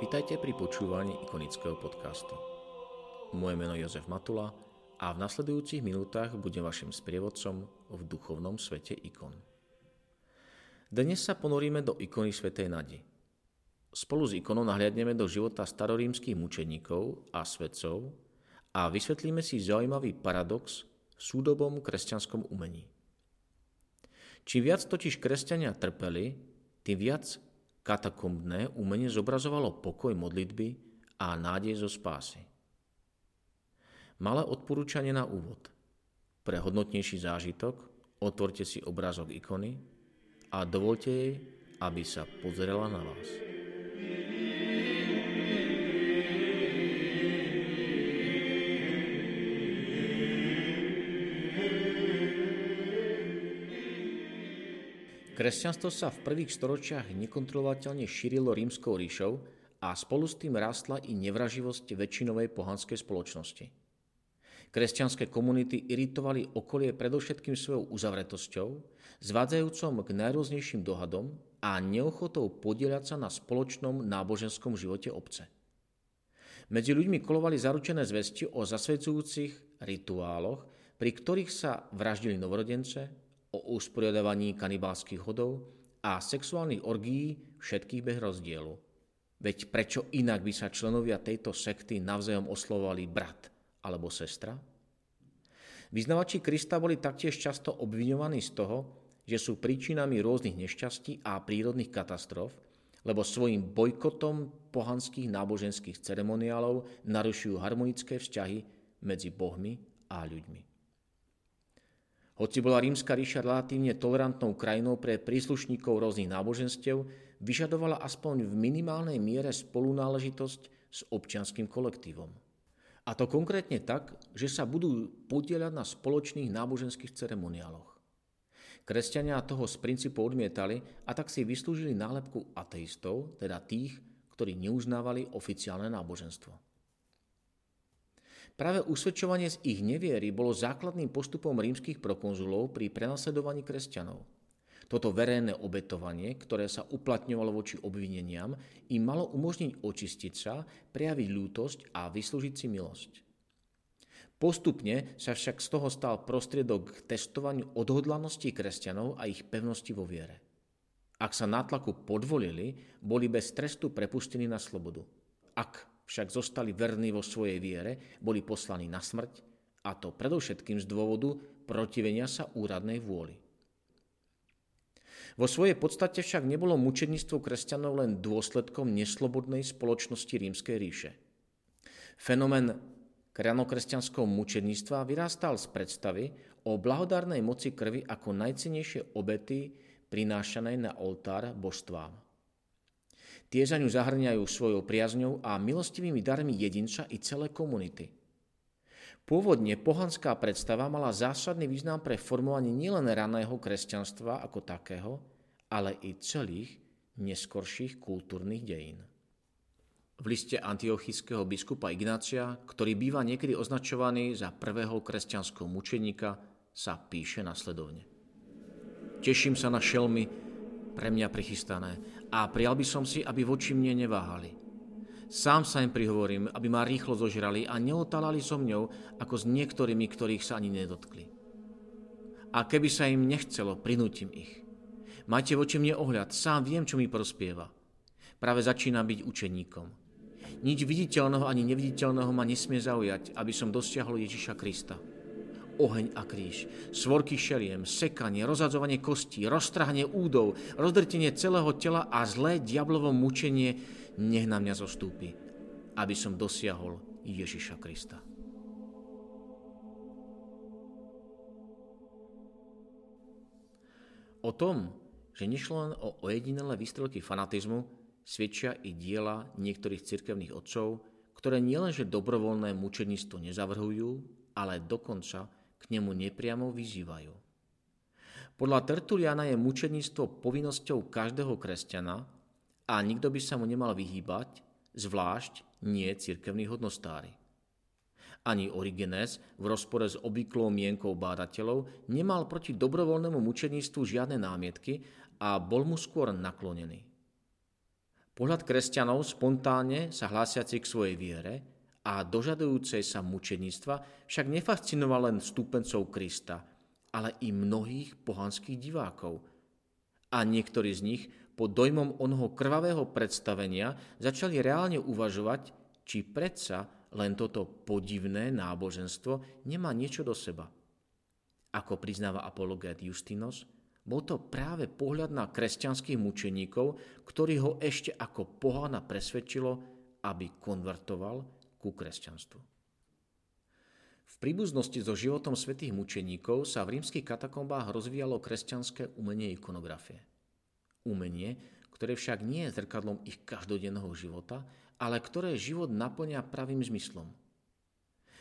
Vítajte pri počúvaní ikonického podcastu. Moje meno je Jozef Matula a v nasledujúcich minútach budem vašim sprievodcom v duchovnom svete ikon. Dnes sa ponoríme do ikony svätej Nadi. Spolu s ikonou nahliadneme do života starorímskych mučeníkov a svetcov a vysvetlíme si zaujímavý paradox v súdobom kresťanskom umení. Čím viac totiž kresťania trpeli, tým viac Katakombné umenie zobrazovalo pokoj modlitby a nádej zo spásy. Malé odporúčanie na úvod. Pre hodnotnejší zážitok otvorte si obrázok ikony a dovolte jej, aby sa pozrela na vás. Kresťanstvo sa v prvých storočiach nekontrolovateľne šírilo rímskou ríšou a spolu s tým rástla i nevraživosť väčšinovej pohanskej spoločnosti. Kresťanské komunity iritovali okolie predovšetkým svojou uzavretosťou, zvádzajúcom k najrôznejším dohadom a neochotou podieľať sa na spoločnom náboženskom živote obce. Medzi ľuďmi kolovali zaručené zvesti o zasvedcujúcich rituáloch, pri ktorých sa vraždili novorodence, o usporiadavaní kanibálskych hodov a sexuálnych orgií všetkých bez rozdielu. Veď prečo inak by sa členovia tejto sekty navzájom oslovovali brat alebo sestra? Vyznavači Krista boli taktiež často obviňovaní z toho, že sú príčinami rôznych nešťastí a prírodných katastrof, lebo svojim bojkotom pohanských náboženských ceremoniálov narušujú harmonické vzťahy medzi bohmi a ľuďmi. Hoci bola rímska ríša relatívne tolerantnou krajinou pre príslušníkov rôznych náboženstiev, vyžadovala aspoň v minimálnej miere spolunáležitosť s občianským kolektívom. A to konkrétne tak, že sa budú podieľať na spoločných náboženských ceremoniáloch. Kresťania toho z princípu odmietali a tak si vyslúžili nálepku ateistov, teda tých, ktorí neuznávali oficiálne náboženstvo. Práve usvedčovanie z ich neviery bolo základným postupom rímskych prokonzulov pri prenasledovaní kresťanov. Toto verejné obetovanie, ktoré sa uplatňovalo voči obvineniam, im malo umožniť očistiť sa, prejaviť ľútosť a vyslúžiť si milosť. Postupne sa však z toho stal prostriedok k testovaniu odhodlanosti kresťanov a ich pevnosti vo viere. Ak sa nátlaku podvolili, boli bez trestu prepustení na slobodu. Ak však zostali verní vo svojej viere, boli poslaní na smrť, a to predovšetkým z dôvodu protivenia sa úradnej vôli. Vo svojej podstate však nebolo mučenictvo kresťanov len dôsledkom neslobodnej spoločnosti rímskej ríše. Fenomén krianokresťanského mučenictva vyrástal z predstavy o blahodárnej moci krvi ako najcenejšie obety prinášanej na oltár božstvám. Tie za ňu zahrňajú svojou priazňou a milostivými darmi jedinca i celé komunity. Pôvodne pohanská predstava mala zásadný význam pre formovanie nielen raného kresťanstva ako takého, ale i celých neskorších kultúrnych dejín. V liste antiochického biskupa Ignácia, ktorý býva niekedy označovaný za prvého kresťanského mučeníka, sa píše nasledovne. Teším sa na šelmy, pre mňa prichystané a prijal by som si, aby voči mne neváhali. Sám sa im prihovorím, aby ma rýchlo zožrali a neotálali so mňou, ako s niektorými, ktorých sa ani nedotkli. A keby sa im nechcelo, prinútim ich. Majte voči mne ohľad, sám viem, čo mi prospieva. Práve začínam byť učeníkom. Nič viditeľného ani neviditeľného ma nesmie zaujať, aby som dosiahol Ježiša Krista oheň a kríž, svorky šeliem, sekanie, rozhadzovanie kostí, roztrhanie údov, rozdrtenie celého tela a zlé diablovo mučenie nech na mňa zostúpi, aby som dosiahol Ježiša Krista. O tom, že nešlo len o ojedinelé výstrelky fanatizmu, svedčia i diela niektorých cirkevných otcov, ktoré nielenže dobrovoľné mučenictvo nezavrhujú, ale dokonca k nemu nepriamo vyzývajú. Podľa Tertuliana je mučenictvo povinnosťou každého kresťana a nikto by sa mu nemal vyhýbať, zvlášť nie cirkevní hodnostári. Ani Origenes v rozpore s obvyklou mienkou bádateľov nemal proti dobrovoľnému mučenictvu žiadne námietky a bol mu skôr naklonený. Pohľad kresťanov spontánne sa hlásiaci k svojej viere a dožadujúcej sa mučenictva však nefascinoval len stúpencov Krista, ale i mnohých pohanských divákov. A niektorí z nich pod dojmom onho krvavého predstavenia začali reálne uvažovať, či predsa len toto podivné náboženstvo nemá niečo do seba. Ako priznáva apologet Justinos, bol to práve pohľad na kresťanských mučeníkov, ktorý ho ešte ako pohana presvedčilo, aby konvertoval ku kresťanstvu. V príbuznosti so životom svätých mučeníkov sa v rímskych katakombách rozvíjalo kresťanské umenie ikonografie. Umenie, ktoré však nie je zrkadlom ich každodenného života, ale ktoré život naplňa pravým zmyslom.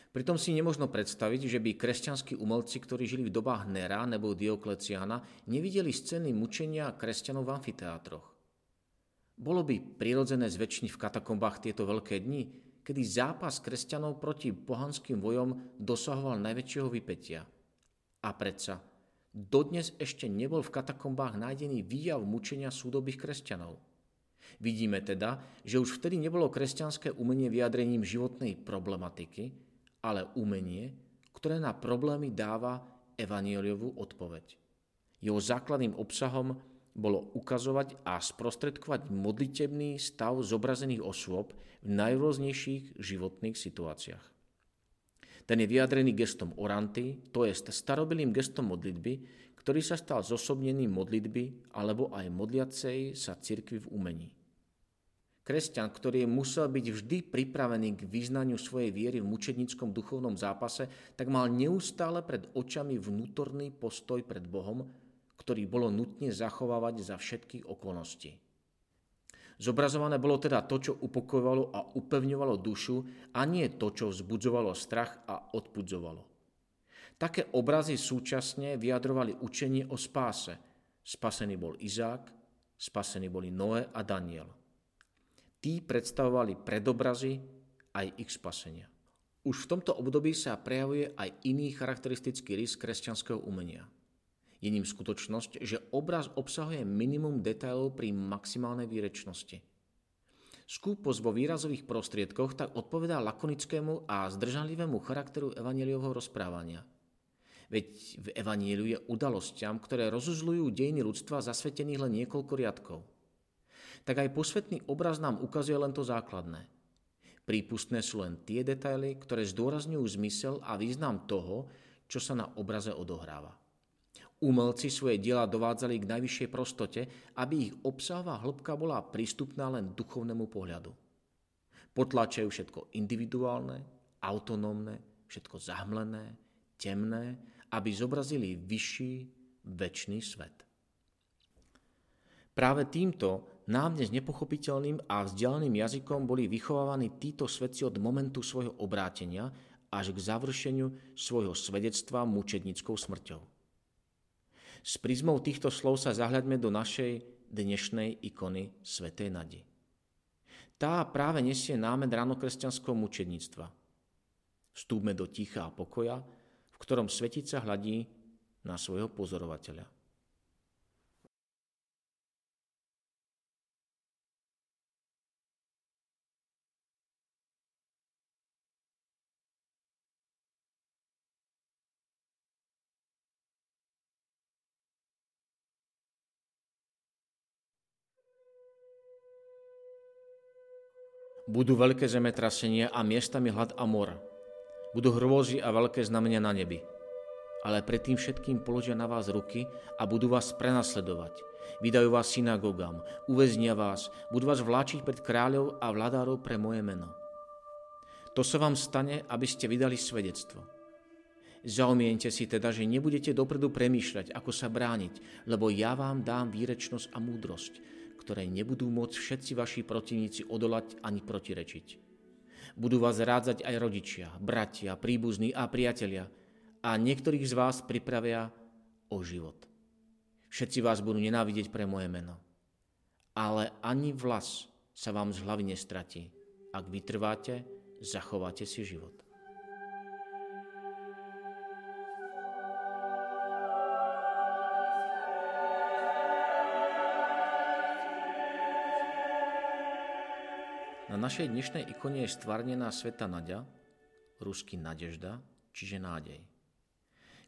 Pritom si nemožno predstaviť, že by kresťanskí umelci, ktorí žili v dobách Nera nebo Diokleciana, nevideli scény mučenia kresťanov v amfiteátroch. Bolo by prirodzené zväčšniť v katakombách tieto veľké dni, kedy zápas kresťanov proti pohanským vojom dosahoval najväčšieho vypetia. A predsa, dodnes ešte nebol v katakombách nájdený výjav mučenia súdobých kresťanov. Vidíme teda, že už vtedy nebolo kresťanské umenie vyjadrením životnej problematiky, ale umenie, ktoré na problémy dáva evanieliovú odpoveď. Jeho základným obsahom bolo ukazovať a sprostredkovať modlitebný stav zobrazených osôb v najrôznejších životných situáciách. Ten je vyjadrený gestom oranty, to je starobilým gestom modlitby, ktorý sa stal zosobnením modlitby alebo aj modliacej sa cirkvi v umení. Kresťan, ktorý musel byť vždy pripravený k vyznaniu svojej viery v mučednickom duchovnom zápase, tak mal neustále pred očami vnútorný postoj pred Bohom, ktorý bolo nutne zachovávať za všetkých okolností. Zobrazované bolo teda to, čo upokojovalo a upevňovalo dušu a nie to, čo vzbudzovalo strach a odpudzovalo. Také obrazy súčasne vyjadrovali učenie o spáse. Spasený bol Izák, spasení boli Noé a Daniel. Tí predstavovali predobrazy aj ich spasenia. Už v tomto období sa prejavuje aj iný charakteristický rys kresťanského umenia – je ním skutočnosť, že obraz obsahuje minimum detailov pri maximálnej výrečnosti. Skúposť vo výrazových prostriedkoch tak odpovedá lakonickému a zdržanlivému charakteru evaneliovho rozprávania. Veď v evaníliu je udalosťam, ktoré rozuzľujú dejiny ľudstva zasvetených len niekoľko riadkov. Tak aj posvetný obraz nám ukazuje len to základné. Prípustné sú len tie detaily, ktoré zdôrazňujú zmysel a význam toho, čo sa na obraze odohráva. Umelci svoje diela dovádzali k najvyššej prostote, aby ich obsahová hĺbka bola prístupná len duchovnému pohľadu. Potláčajú všetko individuálne, autonómne, všetko zahmlené, temné, aby zobrazili vyšší, väčší svet. Práve týmto nám dnes nepochopiteľným a vzdialeným jazykom boli vychovávaní títo svedci od momentu svojho obrátenia až k završeniu svojho svedectva mučednickou smrťou. S prizmou týchto slov sa zahľadme do našej dnešnej ikony Svetej Nadi. Tá práve nesie námed ranokresťanského mučedníctva. Vstúpme do ticha a pokoja, v ktorom svetica hľadí na svojho pozorovateľa. Budú veľké zemetrasenia a miestami hlad a mor. Budú hrôzy a veľké znamenia na nebi. Ale predtým všetkým položia na vás ruky a budú vás prenasledovať. Vydajú vás synagogám, uväznia vás, budú vás vláčiť pred kráľov a vladárov pre moje meno. To sa vám stane, aby ste vydali svedectvo. Zaumiente si teda, že nebudete dopredu premýšľať, ako sa brániť, lebo ja vám dám výrečnosť a múdrosť, ktoré nebudú môcť všetci vaši protivníci odolať ani protirečiť. Budú vás rádzať aj rodičia, bratia, príbuzní a priatelia a niektorých z vás pripravia o život. Všetci vás budú nenávidieť pre moje meno. Ale ani vlas sa vám z hlavy nestratí. Ak vytrváte, zachováte si život. Našej dnešnej ikone je stvárnená sveta Nadia, rusky Nadežda, čiže nádej.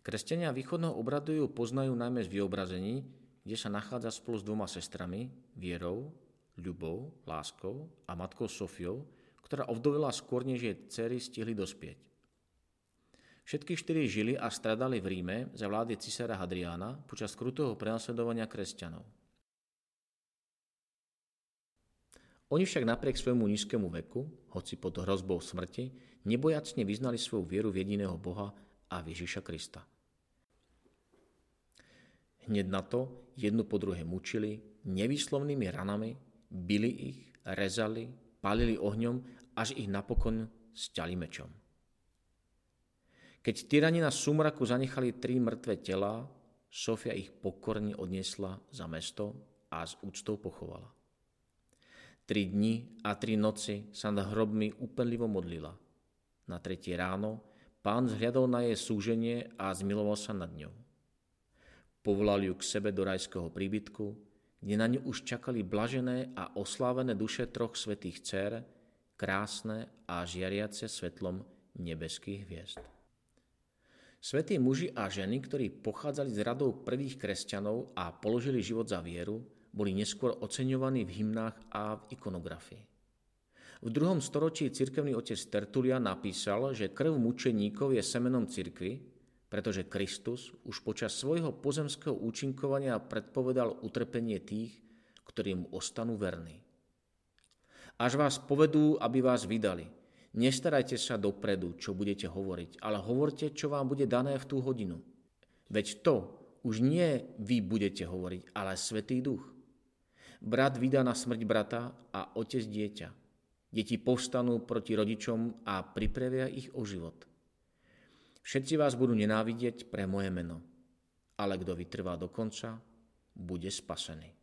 Kresťania východného obradu ju poznajú najmä z vyobrazení, kde sa nachádza spolu s dvoma sestrami, Vierou, Ľubou, Láskou a matkou Sofiou, ktorá ovdovila skôr, než jej dcery stihli dospieť. Všetky štyri žili a stradali v Ríme za vlády cisára Hadriána počas krutého prenasledovania kresťanov. Oni však napriek svojmu nízkemu veku, hoci pod hrozbou smrti, nebojacne vyznali svoju vieru v jediného Boha a Ježiša Krista. Hneď na to jednu po druhé mučili nevýslovnými ranami, bili ich, rezali, palili ohňom, až ich napokon sťali mečom. Keď tyrani na sumraku zanechali tri mŕtve tela, Sofia ich pokorne odniesla za mesto a s úctou pochovala. Tri dni a tri noci sa nad hrobmi úplnivo modlila. Na tretie ráno pán zhľadol na jej súženie a zmiloval sa nad ňou. Povolal ju k sebe do rajského príbytku, kde na ňu už čakali blažené a oslávené duše troch svetých dcer, krásne a žiariace svetlom nebeských hviezd. Svetí muži a ženy, ktorí pochádzali z radov prvých kresťanov a položili život za vieru, boli neskôr oceňovaní v hymnách a v ikonografii. V druhom storočí cirkevný otec Tertulia napísal, že krv mučeníkov je semenom cirkvy, pretože Kristus už počas svojho pozemského účinkovania predpovedal utrpenie tých, ktorí mu ostanú verní. Až vás povedú, aby vás vydali. Nestarajte sa dopredu, čo budete hovoriť, ale hovorte, čo vám bude dané v tú hodinu. Veď to už nie vy budete hovoriť, ale Svetý Duch. Brat vydá na smrť brata a otec dieťa. Deti povstanú proti rodičom a pripravia ich o život. Všetci vás budú nenávidieť pre moje meno, ale kto vytrvá do konca, bude spasený.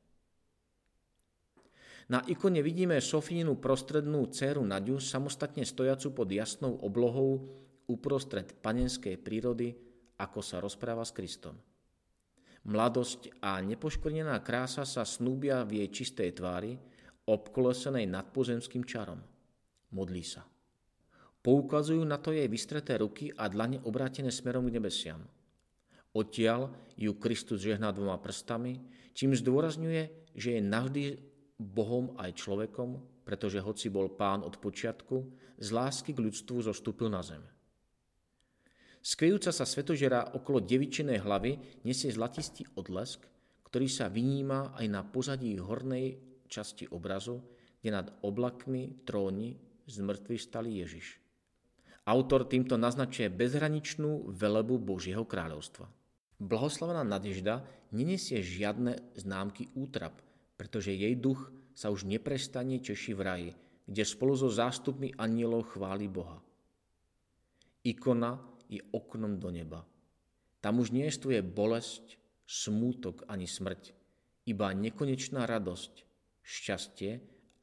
Na ikone vidíme Sofínu prostrednú dceru Nadiu samostatne stojacu pod jasnou oblohou uprostred panenskej prírody, ako sa rozpráva s Kristom. Mladosť a nepoškvrnená krása sa snúbia v jej čistej tvári, obkolesenej nadpozemským čarom. Modlí sa. Poukazujú na to jej vystreté ruky a dlane obrátené smerom k nebesiam. Odtiaľ ju Kristus žehná dvoma prstami, čím zdôrazňuje, že je navždy Bohom aj človekom, pretože hoci bol pán od počiatku, z lásky k ľudstvu zostúpil na zem. Skryjúca sa svetožera okolo devičenej hlavy nesie zlatistý odlesk, ktorý sa vyníma aj na pozadí hornej časti obrazu, kde nad oblakmi tróni z mŕtvych stalý Ježiš. Autor týmto naznačuje bezhraničnú velebu Božieho kráľovstva. Blahoslavená Nadežda nenesie žiadne známky útrap, pretože jej duch sa už neprestane češí v raji, kde spolu so zástupmi anielov chváli Boha. Ikona je oknom do neba. Tam už nie je bolesť, smútok ani smrť, iba nekonečná radosť, šťastie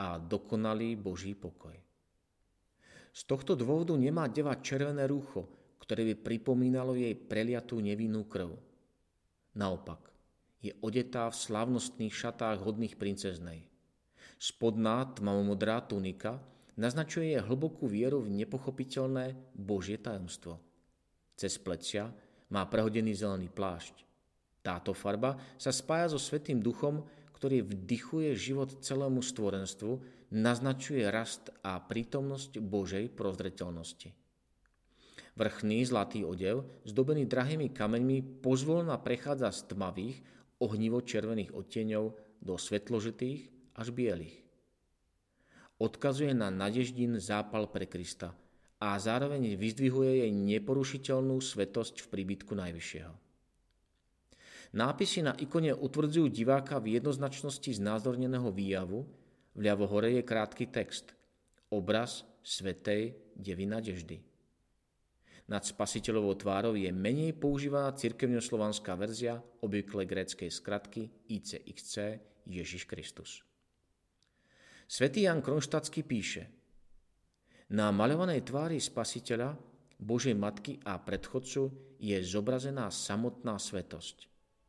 a dokonalý Boží pokoj. Z tohto dôvodu nemá deva červené rúcho, ktoré by pripomínalo jej preliatú nevinnú krv. Naopak, je odetá v slávnostných šatách hodných princeznej. Spodná tmavomodrá tunika naznačuje jej hlbokú vieru v nepochopiteľné Božie tajomstvo – cez plecia má prehodený zelený plášť. Táto farba sa spája so Svetým duchom, ktorý vdychuje život celému stvorenstvu, naznačuje rast a prítomnosť Božej prozreteľnosti. Vrchný zlatý odev, zdobený drahými kameňmi, pozvolna prechádza z tmavých, ohnivo červených odtieňov do svetložitých až bielých. Odkazuje na nadeždín zápal pre Krista a zároveň vyzdvihuje jej neporušiteľnú svetosť v príbytku Najvyššieho. Nápisy na ikone utvrdzujú diváka v jednoznačnosti znázorneného výjavu, vľavo hore je krátky text. Obraz Svetej Devy Nadeždy. Nad spasiteľovou tvárou je menej používaná cirkevňoslovanská verzia obvykle gréckej skratky ICXC Ježiš Kristus. Svetý Jan Kronštatský píše – na maľovanej tvári spasiteľa, Božej Matky a predchodcu je zobrazená samotná svetosť,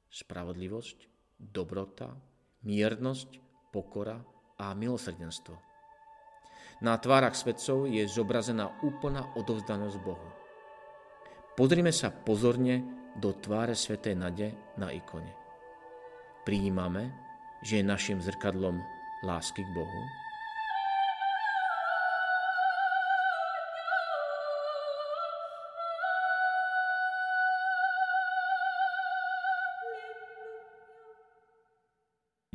spravodlivosť, dobrota, miernosť, pokora a milosrdenstvo. Na tvárach svetcov je zobrazená úplná odovzdanosť Bohu. Pozrime sa pozorne do tváre svetej nade na ikone. Prijímame, že je našim zrkadlom lásky k Bohu,